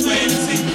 Wednesday.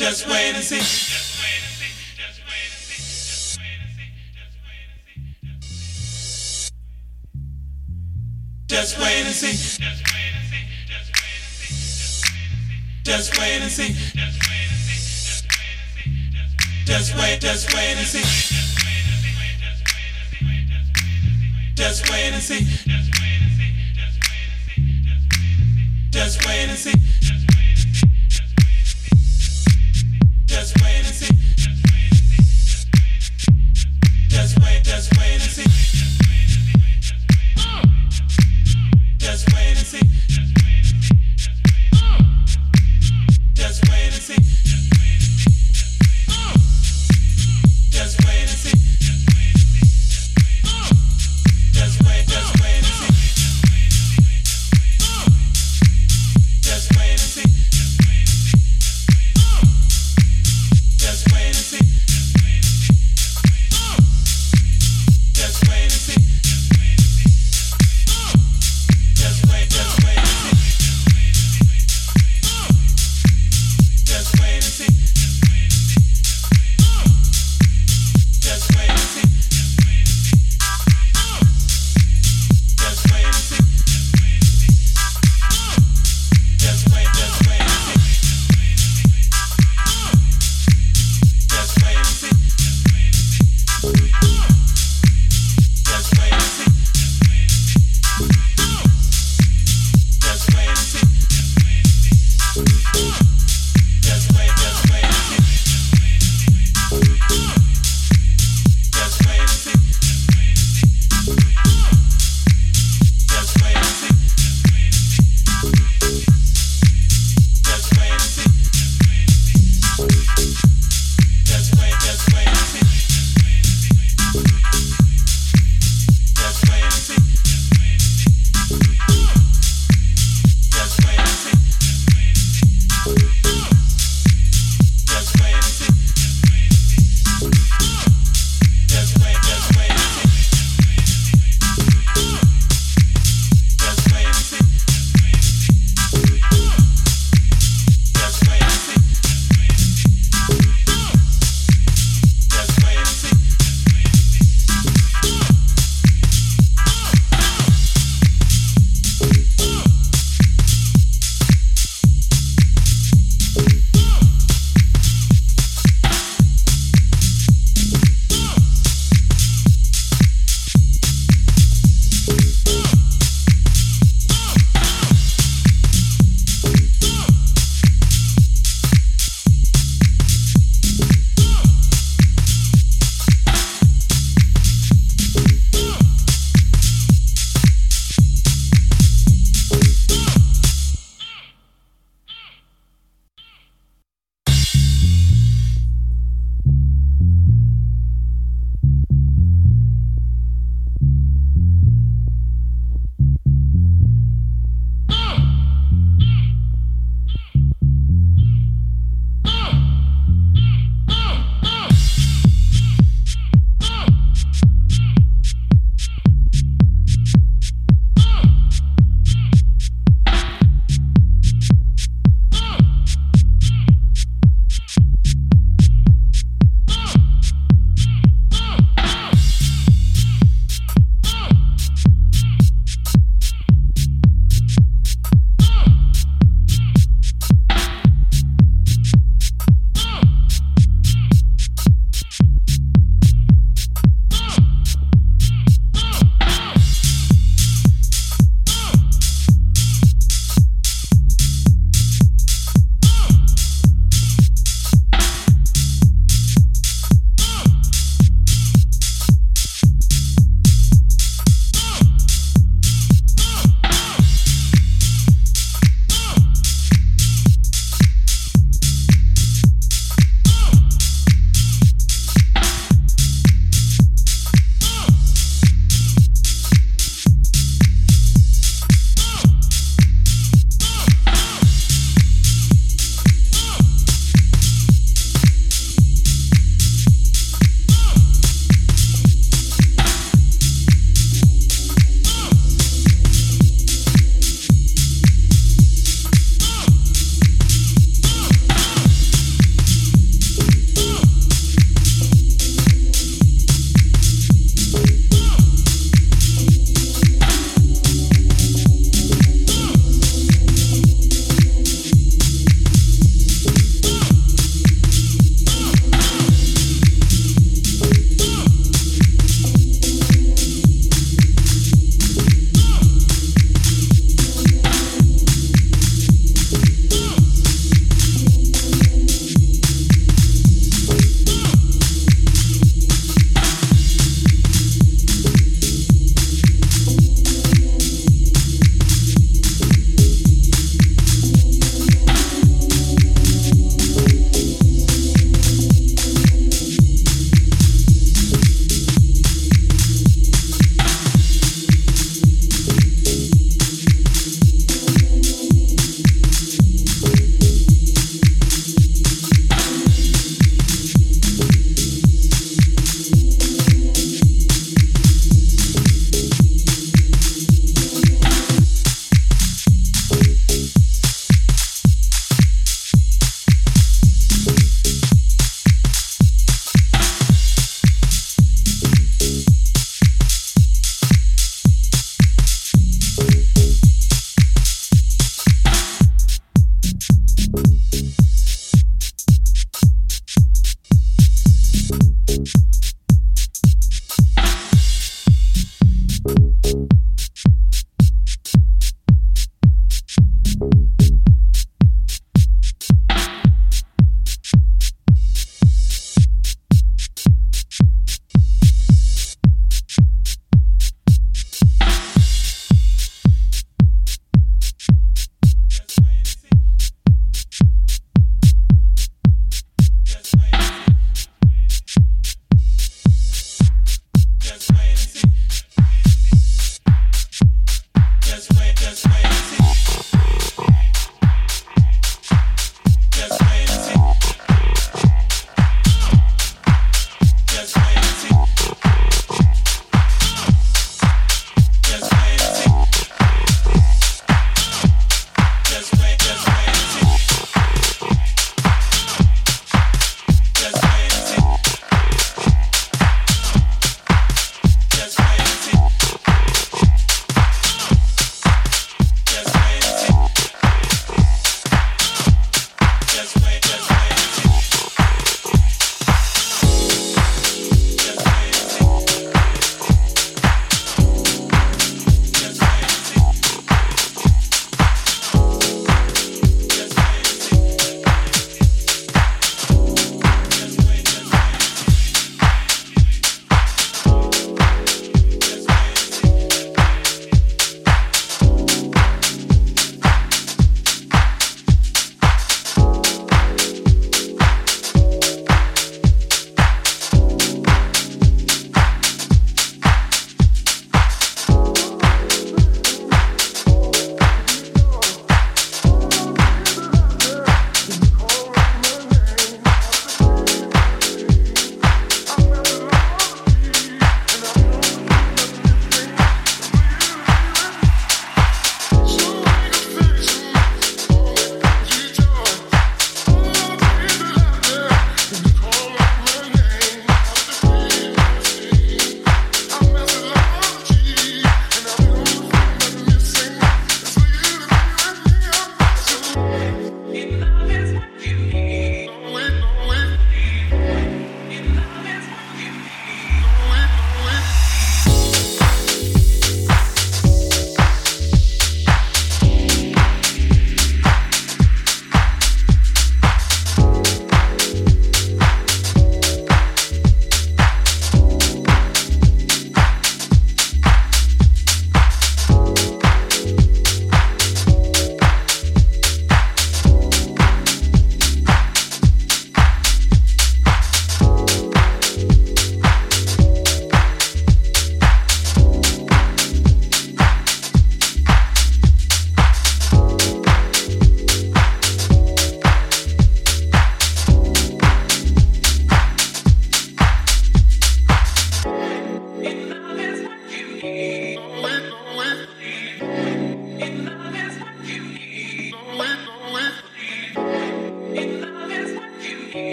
Just wait and see. Just wait and see. Just wait and see. Just wait, just wait and see. Just wait and see. Just wait and see.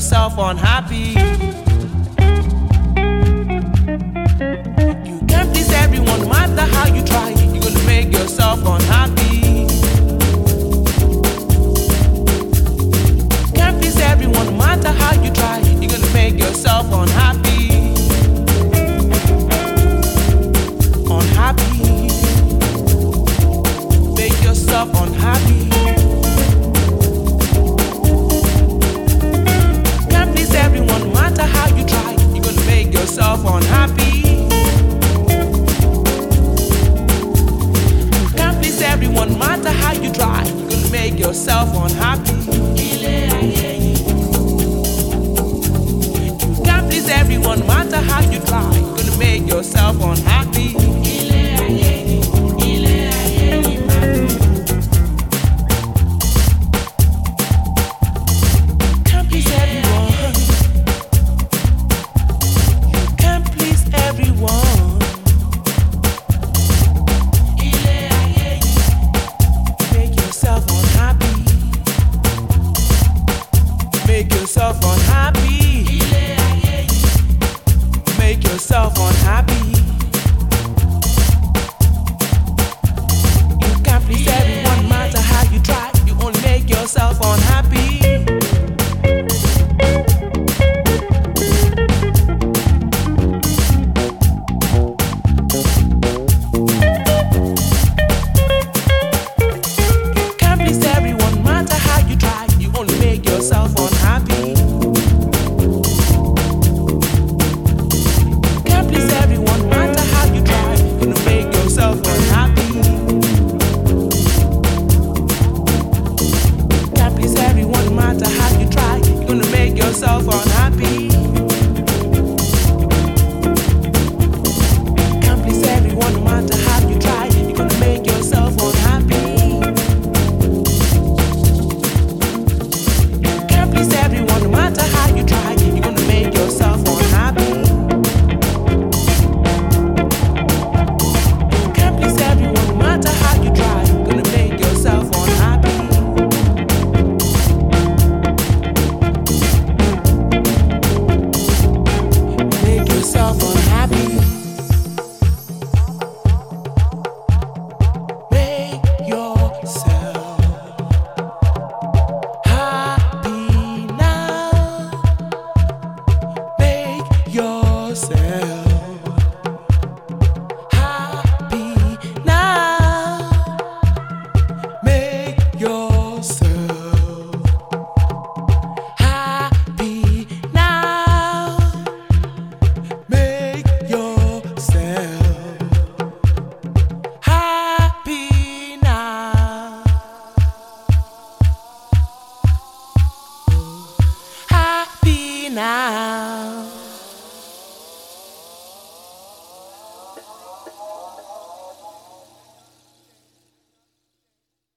Yourself unhappy. Yourself unhappy.